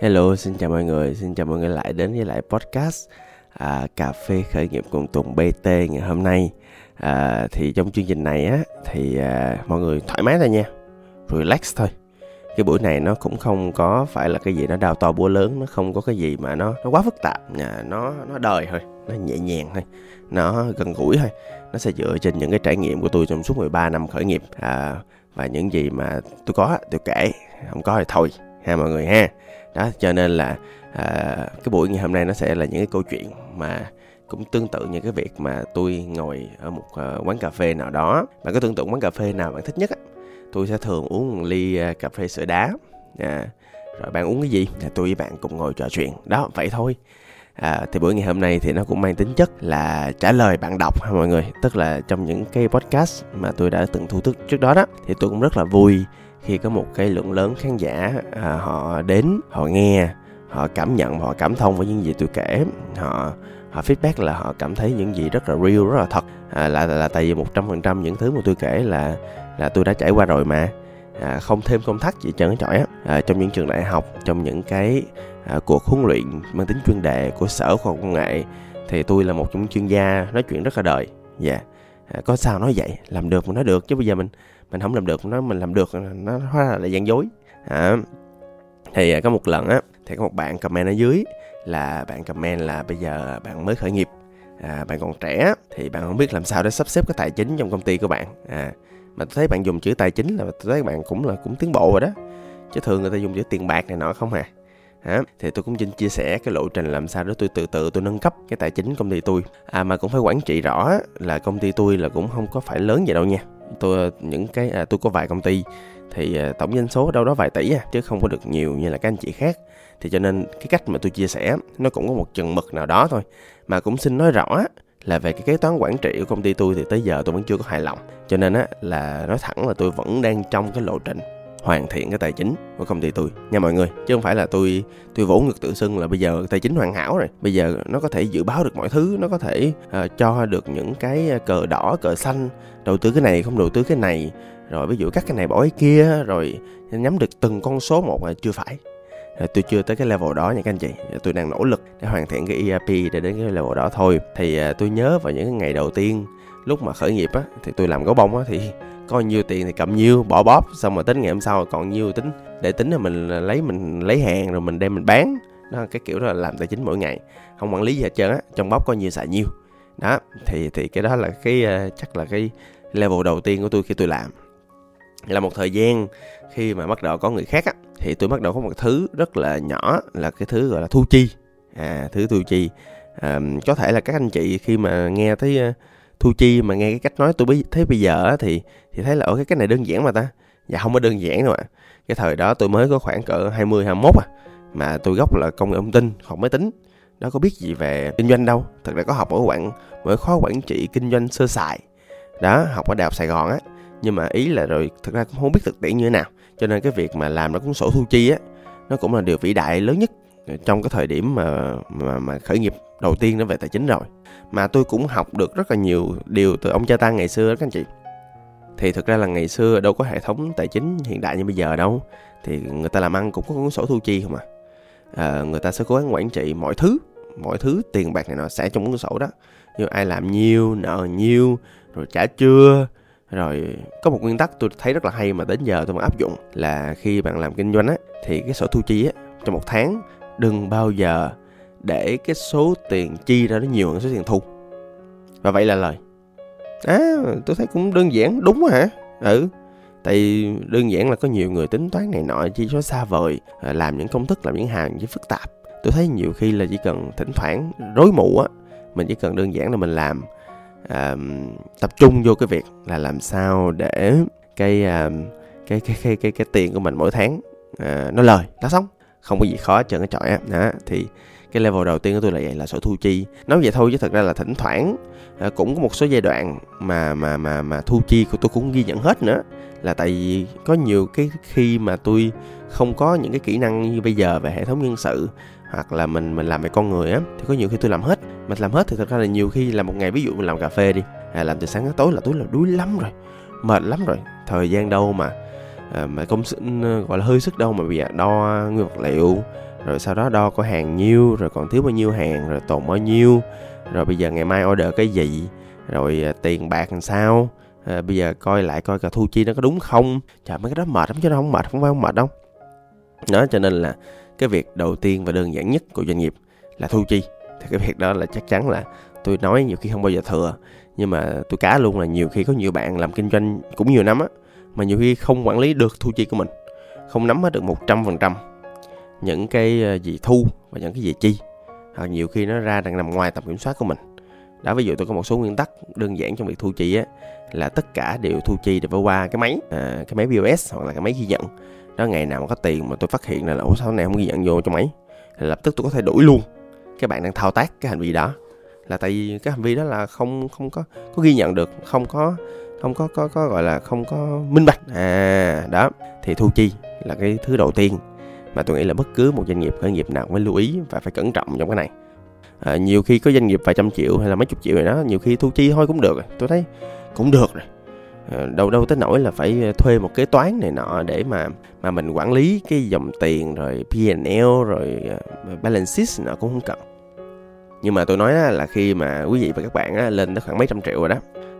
Hello, xin chào mọi người, xin chào mọi người lại đến với lại podcast à, Cà phê khởi nghiệp cùng Tùng BT ngày hôm nay. À, Thì trong chương trình này á, thì à, mọi người thoải mái thôi nha Relax thôi. Cái buổi này nó cũng không có phải là cái gì nó đào to búa lớn Nó không có cái gì mà nó, nó quá phức tạp à, Nó nó đời thôi, nó nhẹ nhàng thôi Nó gần gũi thôi. Nó sẽ dựa trên những cái trải nghiệm của tôi trong suốt 13 năm khởi nghiệp à, Và những gì mà tôi có tôi kể Không có thì thôi ha mọi người ha. Đó cho nên là à, cái buổi ngày hôm nay nó sẽ là những cái câu chuyện mà cũng tương tự như cái việc mà tôi ngồi ở một uh, quán cà phê nào đó. Bạn có tưởng tượng quán cà phê nào bạn thích nhất á? Tôi sẽ thường uống một ly uh, cà phê sữa đá. À, rồi bạn uống cái gì thì tôi với bạn cùng ngồi trò chuyện. Đó vậy thôi. À, thì buổi ngày hôm nay thì nó cũng mang tính chất là trả lời bạn đọc ha mọi người. Tức là trong những cái podcast mà tôi đã từng thu thức trước đó đó thì tôi cũng rất là vui khi có một cái lượng lớn khán giả à, họ đến họ nghe họ cảm nhận họ cảm thông với những gì tôi kể. Họ họ feedback là họ cảm thấy những gì rất là real rất là thật. À, là, là là tại vì một trăm phần trăm những thứ mà tôi kể là là tôi đã trải qua rồi mà. À, không thêm công thắc gì trơn trọi á. À, trong những trường đại học trong những cái à, cuộc huấn luyện mang tính chuyên đề của sở khoa học công nghệ thì tôi là một trong những chuyên gia nói chuyện rất là đời. Dạ. Yeah. à, có sao nói vậy làm được mà nói được chứ bây giờ mình mình không làm được nó mình làm được nó hóa ra là gian dối. À, thì à, có một lần á thì có một bạn comment ở dưới là bạn comment là bây giờ bạn mới khởi nghiệp à, bạn còn trẻ thì bạn không biết làm sao để sắp xếp cái tài chính trong công ty của bạn. À, mà tôi thấy bạn dùng chữ tài chính là tôi thấy bạn cũng là cũng tiến bộ rồi đó. Chứ thường người ta dùng chữ tiền bạc này nọ không à. Hả? thì tôi cũng xin chia sẻ cái lộ trình làm sao để tôi từ từ tôi nâng cấp cái tài chính công ty tôi. À mà cũng phải quản trị rõ là công ty tôi là cũng không có phải lớn vậy đâu nha tôi ờ, những cái à, tôi có vài công ty thì à, tổng doanh số đâu đó vài tỷ à, chứ không có được nhiều như là các anh chị khác. Thì cho nên cái cách mà tôi chia sẻ nó cũng có một chừng mực nào đó thôi. Mà cũng xin nói rõ là về cái kế toán quản trị của công ty tôi thì tới giờ tôi vẫn chưa có hài lòng. Cho nên á là nói thẳng là tôi vẫn đang trong cái lộ trình hoàn thiện cái tài chính của công ty tôi. Nha mọi người chứ không phải là tôi tôi vỗ ngực tự xưng là bây giờ tài chính hoàn hảo rồi. Bây giờ nó có thể dự báo được mọi thứ nó có thể uh, cho được những cái ờ, cờ đỏ cờ xanh. Đầu tư cái này không đầu tư cái này. Rồi ví dụ cắt cái này bỏ cái kia rồi nhắm được từng con số một là chưa phải. Ờ, tôi chưa tới cái level đó nha các anh chị. Tôi đang nỗ lực để hoàn thiện cái ERP để đến cái level đó thôi. Thì tôi nhớ vào những ngày đầu tiên lúc mà khởi nghiệp á thì tôi làm gấu bông á thì coi nhiêu tiền thì cầm nhiêu bỏ bóp xong rồi tính ngày hôm sau còn nhiêu tính. Để tính là mình lấy mình lấy hàng rồi mình đem mình bán. Đó cái kiểu đó là làm tài chính mỗi ngày. Không quản lý gì hết trơn á trong bóp coi nhiêu xài nhiêu. Đó thì thì cái đó là cái uh, chắc là cái level đầu tiên của tôi khi tôi làm. Là một thời gian khi mà bắt đầu có người khác á thì tôi bắt đầu có một thứ rất là nhỏ là cái thứ gọi là thu chi. À thứ thu chi. À, có thể là các anh chị khi mà nghe thấy uh, ờ, thu chi mà nghe cái cách nói tôi thấy bây giờ thì thì thấy là ở cái cách này đơn giản mà ta. Dạ không có đơn giản đâu ạ. Cái thời đó tôi mới có khoảng cỡ 20 21 à mà tôi gốc là công nghệ thông tin học máy tính. Đó có biết gì về kinh doanh đâu thật ra có học ở quản mỗi khóa quản trị kinh doanh sơ sài. Đó học ở đại học sài gòn á nhưng mà ý là rồi thực ra cũng không biết thực tiễn như thế nào cho nên cái việc mà làm nó cũng sổ thu chi á nó cũng là điều vĩ đại lớn nhất trong cái thời điểm mà mà, mà khởi nghiệp đầu tiên nó về tài chính rồi. Mà tôi cũng học được rất là nhiều điều từ ông cha ta ngày xưa đó các anh chị. Thì thực ra là ngày xưa đâu có hệ thống tài chính hiện đại như bây giờ đâu. Thì người ta làm ăn cũng có cuốn sổ thu chi không à, à người ta sẽ cố gắng quản trị mọi thứ mọi thứ tiền bạc này nó sẽ trong cuốn sổ đó. Như ai làm nhiêu nợ nhiêu rồi trả chưa rồi có một nguyên tắc tôi thấy rất là hay mà đến giờ tôi vẫn áp dụng là khi bạn làm kinh doanh á thì cái sổ thu chi á trong một tháng đừng bao giờ để cái số tiền chi ra nó nhiều hơn số tiền thu. Và vậy là lời. À tôi thấy cũng đơn giản đúng hả? Ừ tại đơn giản là có nhiều người tính toán này nọ chi số xa vời à, làm những công thức làm những hàng chứ phức tạp. Tôi thấy nhiều khi là chỉ cần thỉnh thoảng rối mù á mình chỉ cần đơn giản là mình làm à, tập trung vô cái việc là làm sao để cái à, cái, cái cái cái cái tiền của mình mỗi tháng à, nó lời nó xong. Không có gì khó trơn cái trọi á. Đó thì cái level đầu tiên của tôi là vậy là sổ thu chi. Nói vậy thôi chứ thật ra là thỉnh thoảng à, cũng có một số giai đoạn mà mà mà mà thu chi của tôi cũng ghi nhận hết nữa. Là tại vì có nhiều cái khi mà tôi không có những cái kỹ năng như bây giờ về hệ thống nhân sự hoặc là mình mình làm về con người á thì có nhiều khi tôi làm hết. Mình làm hết thì thật ra là nhiều khi là một ngày ví dụ mình làm cà phê đi à, làm từ sáng đến tối là tôi là đuối lắm rồi mệt lắm rồi. Thời gian đâu mà à, mà công sức ờ, gọi là hơi sức đâu mà bây giờ đo nguyên vật liệu rồi sau đó đo có hàng nhiêu rồi còn thiếu bao nhiêu hàng rồi tồn bao nhiêu. Rồi bây giờ ngày mai order cái gì? Rồi à, tiền bạc làm sao? À, bây giờ coi lại coi cả thu chi nó có đúng không? Trời mấy cái đó mệt lắm chứ nó không mệt không phải không mệt đâu. Đó cho nên là cái việc đầu tiên và đơn giản nhất của doanh nghiệp là thu chi. Thì cái việc đó là chắc chắn là tôi nói nhiều khi không bao giờ thừa nhưng mà tôi cá luôn là nhiều khi có nhiều bạn làm kinh doanh cũng nhiều năm á mà nhiều khi không quản lý được thu chi của mình không nắm hết được một trăm phần trăm những cái ờ, gì thu và những cái gì chi. Hoặc nhiều khi nó ra đang nằm ngoài tầm kiểm soát của mình. Đó ví dụ tôi có một số nguyên tắc đơn giản trong việc thu chi á là tất cả đều thu chi đều phải qua cái máy à, cái máy POS hoặc là cái máy ghi nhận. Đó ngày nào mà có tiền mà tôi phát hiện là ủa sao này không ghi nhận vô trong máy? Thì lập tức tôi có thể đuổi luôn. Các bạn đang thao tác cái hành vi đó. Là tại vì cái hành vi đó là không không có có ghi nhận được không có không có có có gọi là không có minh bạch. À đó thì thu chi là cái thứ đầu tiên mà tôi nghĩ là bất cứ một doanh nghiệp khởi nghiệp nào cũng phải lưu ý và phải cẩn trọng trong cái này. À, nhiều khi có doanh nghiệp vài trăm triệu hay là mấy chục triệu rồi đó nhiều khi thu chi thôi cũng được. Tôi thấy cũng được rồi. À, đâu đâu tới nỗi là phải thuê một kế toán này nọ để mà mà mình quản lý cái dòng tiền rồi P&L rồi à, balance sheet nọ cũng không cần. Nhưng mà tôi nói là khi mà quý vị và các bạn lên tới khoảng mấy trăm triệu rồi đó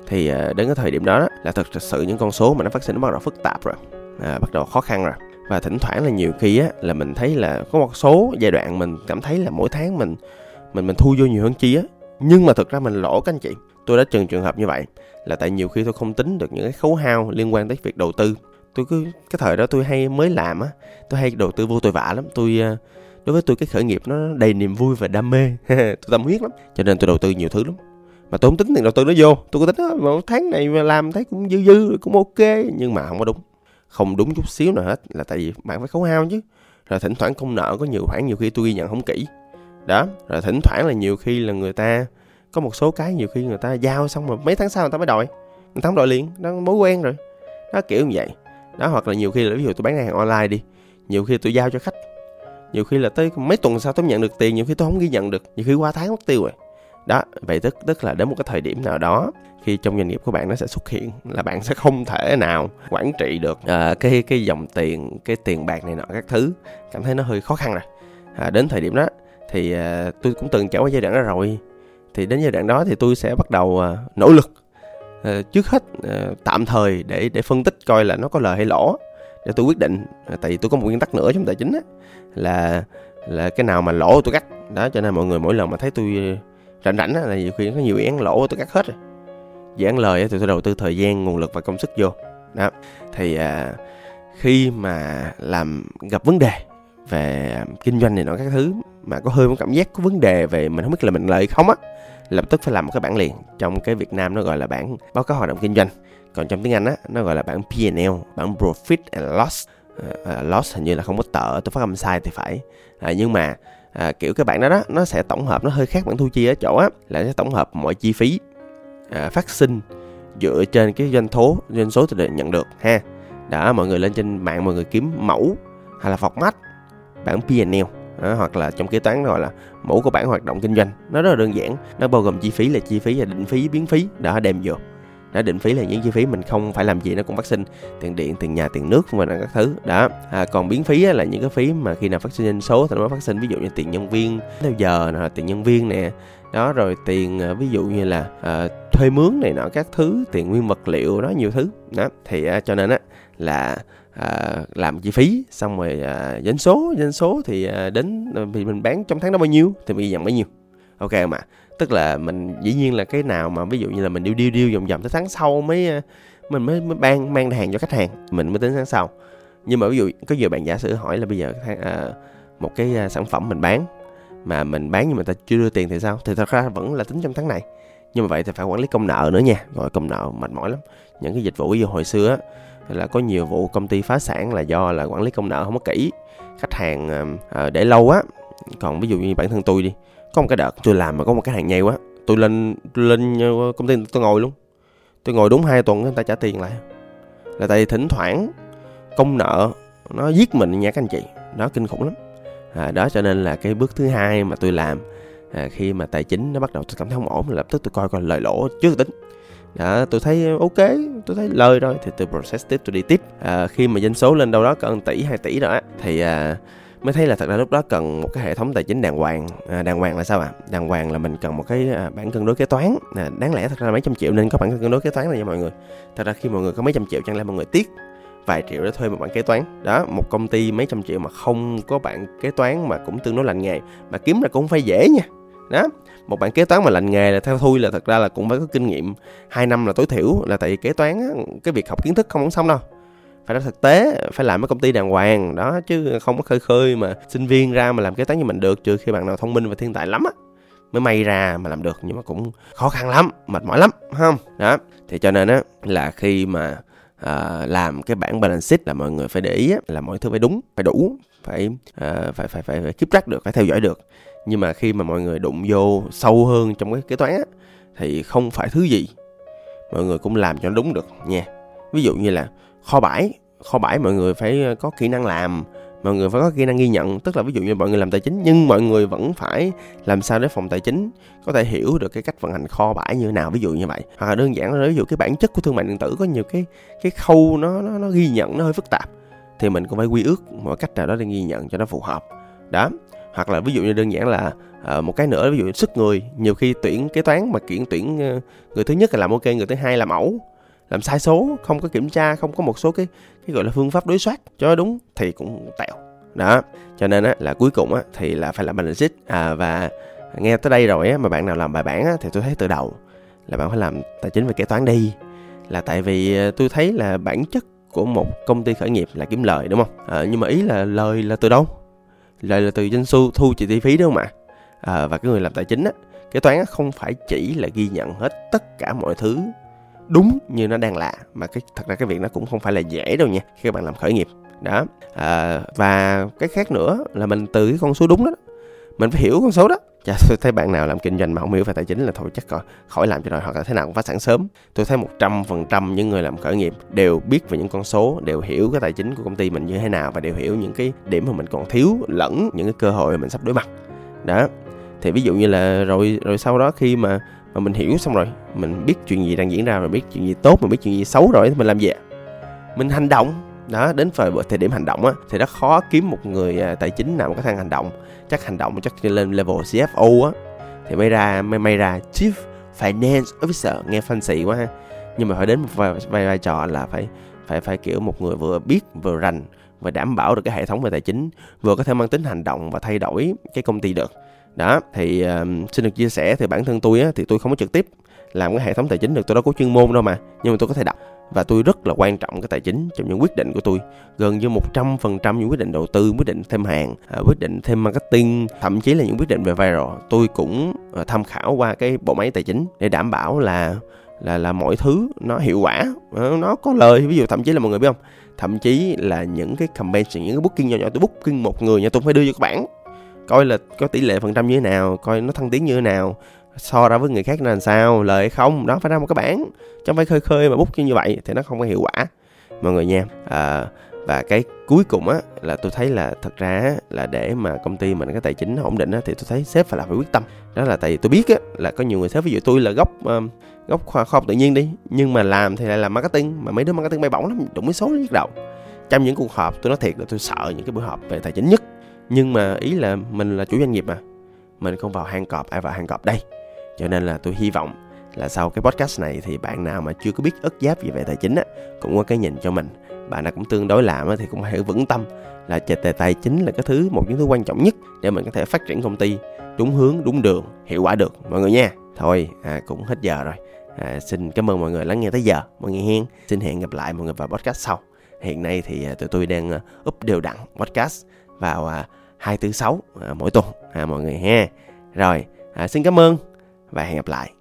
thì à, đến cái thời điểm đó là thật sự những con số mà nó phát sinh nó bắt đầu phức tạp rồi. À, bắt đầu khó khăn rồi và thỉnh thoảng là nhiều khi á là mình thấy là có một số giai đoạn mình cảm thấy là mỗi tháng mình mình mình thu vô nhiều hơn chi á. Nhưng mà thực ra mình lỗ các anh chị. Tôi đã từng trường hợp như vậy là tại nhiều khi tôi không tính được những cái khấu hao liên quan tới việc đầu tư. Tôi cứ cái thời đó tôi hay mới làm á tôi hay đầu tư vô tội vạ lắm. Tôi ờ, đối với tôi cái khởi nghiệp nó đầy niềm vui và đam mê. Tôi tâm huyết lắm. Cho nên tôi đầu tư nhiều thứ lắm. Mà tôi không tính tiền đầu tư nó vô. Tôi có tính ờ, đó, một tháng này mà làm thấy cũng dư dư cũng ok. Nhưng mà không có đúng không đúng chút xíu nào hết, là tại vì bạn phải khấu hao chứ. Rồi thỉnh thoảng công nợ có nhiều khoản, nhiều khi tôi ghi nhận không kỹ. Đó, rồi thỉnh thoảng là nhiều khi là người ta, có một số cái nhiều khi người ta giao xong rồi mấy tháng sau người ta mới đòi. Người ta không đòi liền nó mối quen rồi. Đó, kiểu như vậy. Đó, hoặc là nhiều khi là, ví dụ tôi bán hàng online đi, nhiều khi tôi giao cho khách. Nhiều khi là tới mấy tuần sau tôi nhận được tiền, nhiều khi tôi không ghi nhận được, nhiều khi qua tháng mất tiêu rồi đó vậy tức tức là đến một cái thời điểm nào đó khi trong doanh nghiệp của bạn nó sẽ xuất hiện là bạn sẽ không thể nào quản trị được uh, cái cái dòng tiền cái tiền bạc này nọ các thứ. Cảm thấy nó hơi khó khăn rồi. À, đến thời điểm đó thì uh, tôi cũng từng trải qua giai đoạn đó rồi. Thì đến giai đoạn đó thì tôi sẽ bắt đầu uh, nỗ lực uh, trước hết uh, tạm thời để để phân tích coi là nó có lời hay lỗ để tôi quyết định. Uh, tại vì tôi có một nguyên tắc nữa trong tài chính á là là cái nào mà lỗ tôi cắt đó cho nên mọi người mỗi lần mà thấy tôi rảnh rảnh là nhiều khi có nhiều án lỗ tôi cắt hết rồi. Dự án lời thì tôi đầu tư thời gian nguồn lực và công sức vô. Đó. Thì à, khi mà làm gặp vấn đề về kinh doanh này nọ các thứ mà có hơi một cảm giác có vấn đề về mình không biết là mình lợi không á lập tức phải làm một cái bản liền. Trong cái Việt Nam nó gọi là bản báo cáo hoạt động kinh doanh. Còn trong tiếng Anh á nó gọi là bản P&L bản Profit and Loss. Uh, loss hình như là không có tờ tôi phát âm sai thì phải. À, nhưng mà à, kiểu cái bản đó đó nó sẽ tổng hợp nó hơi khác bản thu chi ở chỗ á là nó sẽ tổng hợp mọi chi phí à, phát sinh dựa trên cái doanh số doanh số tôi nhận được ha. Đã mọi người lên trên mạng mọi người kiếm mẫu hay là format bản P&L đó, hoặc là trong kế toán gọi là mẫu của bản hoạt động kinh doanh. Nó rất là đơn giản nó bao gồm chi phí là chi phí là định phí biến phí đã đem vô đó định phí là những chi phí mình không phải làm gì nó cũng phát sinh. Tiền điện tiền nhà tiền nước và các thứ. Đó. À, còn biến phí là những cái phí mà khi nào phát sinh doanh số thì nó phát sinh. Ví dụ như tiền nhân viên theo giờ nè tiền nhân viên nè. Đó rồi tiền à, ví dụ như là à, thuê mướn này nọ các thứ tiền nguyên vật liệu đó nhiều thứ. Đó. Thì à, cho nên á là à, làm chi phí xong rồi à, doanh số doanh số thì à, đến à, thì mình bán trong tháng đó bao nhiêu thì mình nhận bao nhiêu. Ok mà tức là mình dĩ nhiên là cái nào mà ví dụ như là mình điêu điêu điêu vòng vòng tới tháng sau mới ờ, mình mới mới ban mang hàng cho khách hàng mình mới tính tháng sau. Nhưng mà ví dụ có nhiều bạn giả sử hỏi là bây giờ à, một cái ờ, sản phẩm mình bán mà mình bán nhưng mà ta chưa đưa tiền thì sao? Thì thật ra vẫn là tính trong tháng này. Nhưng mà vậy thì phải quản lý công nợ nữa nha. Gọi công nợ mệt mỏi lắm. Những cái dịch vụ như hồi xưa á là có nhiều vụ công ty phá sản là do là quản lý công nợ không có kỹ. Khách hàng à, để lâu á. Còn ví dụ như bản thân tôi đi có một cái đợt tôi làm mà có một cái hàng nhây quá. Tôi lên tôi lên ờ, công ty tôi ngồi luôn. Tôi ngồi đúng hai tuần người ta trả tiền lại. Là tại vì thỉnh thoảng công nợ nó giết mình nha các anh chị. Đó kinh khủng lắm. À, đó cho nên là cái bước thứ hai mà tôi làm à, khi mà tài chính nó bắt đầu tôi cảm thấy không ổn lập tức tôi coi coi lời lỗ trước tính. Đó, tôi thấy ok tôi thấy lời rồi thì tôi process tiếp tôi đi tiếp. À, khi mà doanh số lên đâu đó cỡ tỷ 2 tỷ rồi á thì à, mới thấy là thật ra lúc đó cần một cái hệ thống tài chính đàng hoàng. À, đàng hoàng là sao ạ? À? đàng hoàng là mình cần một cái à, bản cân đối kế toán. À, đáng lẽ thật ra mấy trăm triệu nên có bản cân đối kế toán này nha mọi người. Thật ra khi mọi người có mấy trăm triệu chẳng lẽ mọi người tiếc vài triệu để thuê một bạn kế toán. Đó một công ty mấy trăm triệu mà không có bạn kế toán mà cũng tương đối lành nghề mà kiếm ra cũng không phải dễ nha. Đó một bạn kế toán mà lành nghề là theo thui là thật ra là cũng phải có kinh nghiệm 2 năm là tối thiểu là tại vì kế toán á, cái việc học kiến thức không xong đâu phải ra thực tế phải làm ở công ty đàng hoàng đó chứ không có khơi khơi mà sinh viên ra mà làm kế toán như mình được trừ khi bạn nào thông minh và thiên tài lắm á mới may ra mà làm được nhưng mà cũng khó khăn lắm mệt mỏi lắm không? Đó thì cho nên á là khi mà à, làm cái bản balance sheet là mọi người phải để ý á, là mọi thứ phải đúng phải đủ phải à, phải phải phải, phải kiếp track được phải theo dõi được. Nhưng mà khi mà mọi người đụng vô sâu hơn trong cái kế toán á, thì không phải thứ gì mọi người cũng làm cho nó đúng được nha ví dụ như là kho bãi kho bãi mọi người phải ờ, có kỹ năng làm mọi người phải có kỹ năng ghi nhận. Tức là ví dụ như mọi người làm tài chính nhưng mọi người vẫn phải làm sao để phòng tài chính có thể hiểu được cái cách vận hành kho bãi như thế nào ví dụ như vậy. Hoặc là đơn giản là ví dụ cái bản chất của thương mại điện tử có nhiều cái cái khâu nó nó, nó ghi nhận nó hơi phức tạp thì mình cũng phải quy ước một cách nào đó để ghi nhận cho nó phù hợp. Đó. Hoặc là ví dụ như đơn giản là uh, một cái nữa ví dụ sức người nhiều khi tuyển kế toán mà kiện tuyển uh, người thứ nhất là làm ok người thứ hai làm mẫu làm sai số không có kiểm tra không có một số cái cái gọi là phương pháp đối soát. Cho đúng thì cũng tẹo. Đó cho nên á là cuối cùng á thì là phải làm balance sheet à, và nghe tới đây rồi á mà bạn nào làm bài bản á thì tôi thấy từ đầu là bạn phải làm tài chính và kế toán đi. Là tại vì à, tôi thấy là bản chất của một công ty khởi nghiệp là kiếm lời đúng không? À, nhưng mà ý là lời là từ đâu? Lời là từ doanh thu thu chi phí đúng không ạ? À, và cái người làm tài chính á kế toán á, không phải chỉ là ghi nhận hết tất cả mọi thứ đúng như nó đang là. Mà cái thật ra cái việc nó cũng không phải là dễ đâu nha khi các bạn làm khởi nghiệp. Đó. À, và cái khác nữa là mình từ cái con số đúng đó mình phải hiểu con số đó. Chà, tôi thấy bạn nào làm kinh doanh mà không hiểu về tài chính là thôi chắc khỏi, khỏi làm cho rồi hoặc là thế nào cũng phát sản sớm. Tôi thấy một trăm phần trăm những người làm khởi nghiệp đều biết về những con số đều hiểu cái tài chính của công ty mình như thế nào và đều hiểu những cái điểm mà mình còn thiếu lẫn những cái cơ hội mà mình sắp đối mặt. Đó. Thì ví dụ như là rồi rồi sau đó khi mà mà mình hiểu xong rồi mình biết chuyện gì đang diễn ra mình biết chuyện gì tốt mình biết chuyện gì xấu rồi thì mình làm gì ạ? Mình hành động. Đó đến thời thời điểm hành động á thì rất khó kiếm một người à, tài chính nào có thằng hành động. Chắc hành động chắc lên level CFO á. Thì may ra may, may ra Chief Finance Officer nghe fancy quá ha. Nhưng mà phải đến một vai, vai, vai trò là phải phải phải kiểu một người vừa biết vừa rành và đảm bảo được cái hệ thống về tài chính vừa có thể mang tính hành động và thay đổi cái công ty được đó thì uh, xin được chia sẻ thì bản thân tôi á thì tôi không có trực tiếp làm cái hệ thống tài chính được tôi đâu có chuyên môn đâu mà nhưng mà tôi có thể đọc. Và tôi rất là quan trọng cái tài chính trong những quyết định của tôi gần như một trăm phần trăm những quyết định đầu tư quyết định thêm hàng ờ, quyết định thêm marketing thậm chí là những quyết định về viral tôi cũng ờ, tham khảo qua cái bộ máy tài chính để đảm bảo là là là mọi thứ nó hiệu quả nó có lời. Ví dụ thậm chí là mọi người biết không? Thậm chí là những cái campaign những cái booking nhỏ nhỏ tôi booking một người nha tôi phải đưa cho các bạn coi là có tỷ lệ phần trăm như thế nào coi nó thăng tiến như thế nào so ra với người khác là làm sao lời hay không đó phải ra một cái bảng. Chứ không phải khơi khơi mà bút như vậy thì nó không có hiệu quả. Mọi người nha à, và cái cuối cùng á là tôi thấy là thật ra là để mà công ty mình cái tài chính nó ổn định á thì tôi thấy sếp phải là phải quyết tâm. Đó là tại vì tôi biết á là có nhiều người sếp ví dụ tôi là gốc um, gốc khoa học tự nhiên đi nhưng mà làm thì lại làm marketing mà mấy đứa marketing bay bổng lắm đụng mấy số nhức đầu. Trong những cuộc họp tôi nói thiệt là tôi sợ những cái buổi họp về tài chính nhất nhưng mà ý là mình là chủ doanh nghiệp mà. Mình không vào hang cọp ai vào hang cọp đây? Cho nên là tôi hy vọng là sau cái podcast này thì bạn nào mà chưa có biết ức giáp gì về tài chính á cũng có cái nhìn cho mình. Bạn nào cũng tương đối làm á thì cũng hãy vững tâm là tài tài chính là cái thứ một những thứ quan trọng nhất để mình có thể phát triển công ty đúng hướng đúng đường hiệu quả được mọi người nha. Thôi à, cũng hết giờ rồi. À, xin cảm ơn mọi người lắng nghe tới giờ. Mọi người hen xin hẹn gặp lại mọi người vào podcast sau. Hiện nay thì à, tụi tôi đang à, up đều đặn podcast vào à, hai thứ sáu à, mỗi tuần à, mọi người ha. Rồi à, xin cảm ơn và hẹn gặp lại.